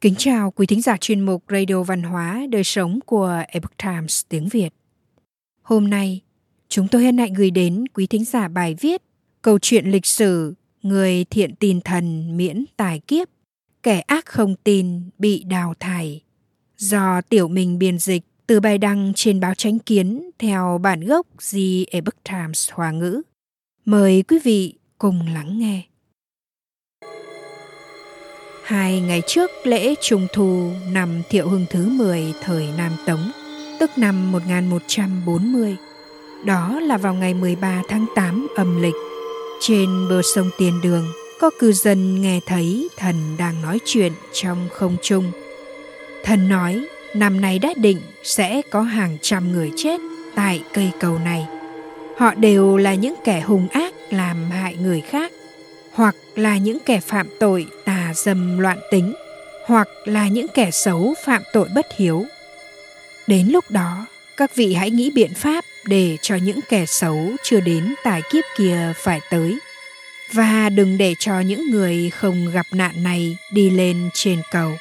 Kính chào quý thính giả chuyên mục Radio Văn hóa Đời sống của Epoch Times tiếng Việt. Hôm nay, chúng tôi hân hạnh gửi đến quý thính giả bài viết Câu chuyện lịch sử Người thiện tin thần miễn tài kiếp, kẻ ác không tin bị đào thải. Do Tiểu mình biên dịch từ bài đăng trên báo Chánh Kiến theo bản gốc The Epoch Times Hoa ngữ. Mời quý vị cùng lắng nghe. Hai ngày trước lễ Trung Thu năm Thiệu Hưng thứ 10 thời Nam Tống, tức năm 1140. Đó là vào ngày 13 tháng 8 âm lịch. Trên bờ sông Tiền Đường, có cư dân nghe thấy thần đang nói chuyện trong không trung. Thần nói năm nay đã định sẽ có hàng trăm người chết tại cây cầu này. Họ đều là những kẻ hung ác làm hại người khác hoặc là những kẻ phạm tội tà dâm loạn tính hoặc là những kẻ xấu phạm tội bất hiếu. Đến lúc đó các vị hãy nghĩ biện pháp để cho những kẻ xấu chưa đến tài kiếp kia phải tới. Và đừng để cho những người không gặp nạn này đi lên trên cầu.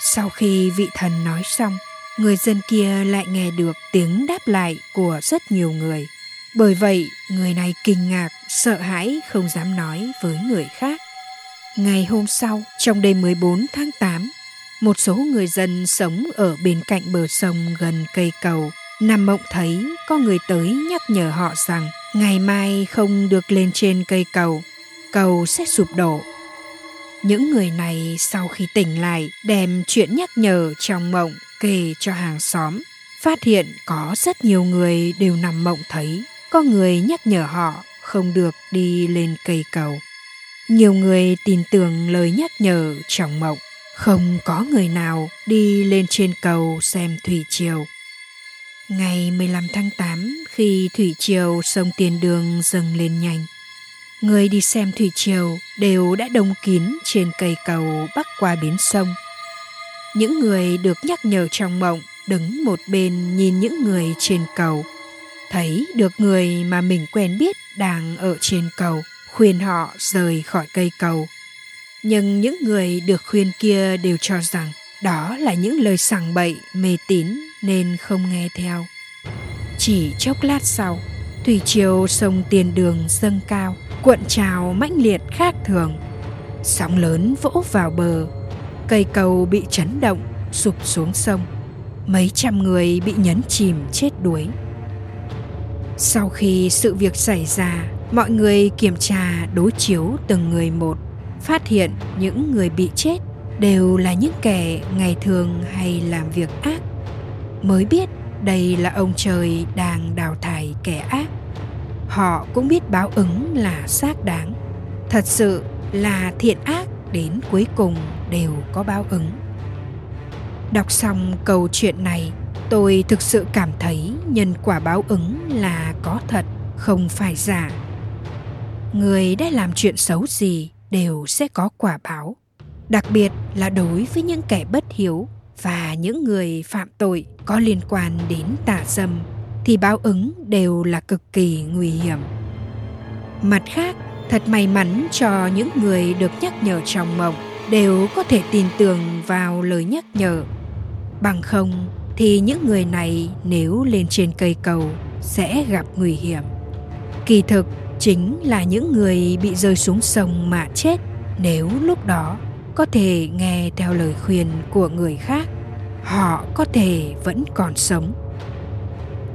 Sau khi vị thần nói xong người dân kia lại nghe được tiếng đáp lại của rất nhiều người. Bởi vậy, người này kinh ngạc, sợ hãi không dám nói với người khác. Ngày hôm sau, trong đêm 14 tháng 8, một số người dân sống ở bên cạnh bờ sông gần cây cầu nằm mộng thấy có người tới nhắc nhở họ rằng ngày mai không được lên trên cây cầu, cầu sẽ sụp đổ. Những người này sau khi tỉnh lại đem chuyện nhắc nhở trong mộng kể cho hàng xóm, phát hiện có rất nhiều người đều nằm mộng thấy có người nhắc nhở họ không được đi lên cây cầu. Nhiều người tin tưởng lời nhắc nhở trong mộng, không có người nào đi lên trên cầu xem thủy triều. Ngày 15 tháng 8, khi thủy triều sông Tiền Đường dâng lên nhanh, người đi xem thủy triều đều đã đông kín trên cây cầu bắc qua bến sông. Những người được nhắc nhở trong mộng đứng một bên nhìn những người trên cầu – thấy được người mà mình quen biết đang ở trên cầu khuyên họ rời khỏi cây cầu. Nhưng những người được khuyên kia đều cho rằng đó là những lời sảng bậy mê tín nên không nghe theo. Chỉ chốc lát sau thủy triều sông tiền đường dâng cao cuộn trào mãnh liệt khác thường. Sóng lớn vỗ vào bờ cây cầu bị chấn động sụp xuống sông. Mấy trăm người bị nhấn chìm chết đuối. Sau khi sự việc xảy ra, mọi người kiểm tra đối chiếu từng người một, phát hiện những người bị chết đều là những kẻ ngày thường hay làm việc ác. Mới biết đây là ông trời đang đào thải kẻ ác. Họ cũng biết báo ứng là xác đáng. Thật sự là thiện ác đến cuối cùng đều có báo ứng. Đọc xong câu chuyện này, tôi thực sự cảm thấy nhân quả báo ứng là có thật không phải giả người đã làm chuyện xấu gì đều sẽ có quả báo. Đặc biệt là đối với những kẻ bất hiếu và những người phạm tội có liên quan đến tà dâm, thì báo ứng đều là cực kỳ nguy hiểm. Mặt khác, thật may mắn cho những người được nhắc nhở trong mộng đều có thể tin tưởng vào lời nhắc nhở. Bằng không, thì những người này nếu lên trên cây cầu sẽ gặp nguy hiểm. Kỳ thực chính là những người bị rơi xuống sông mà chết nếu lúc đó có thể nghe theo lời khuyên của người khác, họ có thể vẫn còn sống.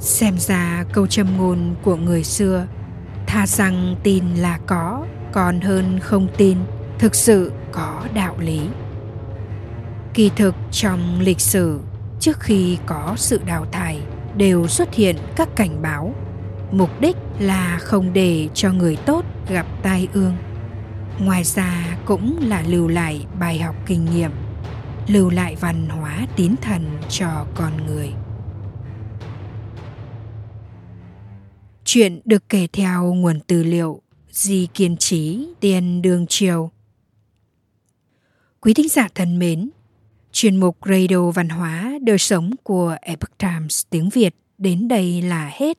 Xem ra câu châm ngôn của người xưa, tha rằng tin là có, còn hơn không tin thực sự có đạo lý. Kỳ thực trong lịch sử, trước khi có sự đào thải, đều xuất hiện các cảnh báo mục đích là không để cho người tốt gặp tai ương. Ngoài ra cũng là lưu lại bài học kinh nghiệm, lưu lại văn hóa tín thần cho con người. Chuyện được kể theo nguồn tư liệu di kiên trí tiền đường triều. Quý thính giả thân mến, Chuyên mục Radio Văn hóa Đời sống của Epoch Times tiếng Việt đến đây là hết.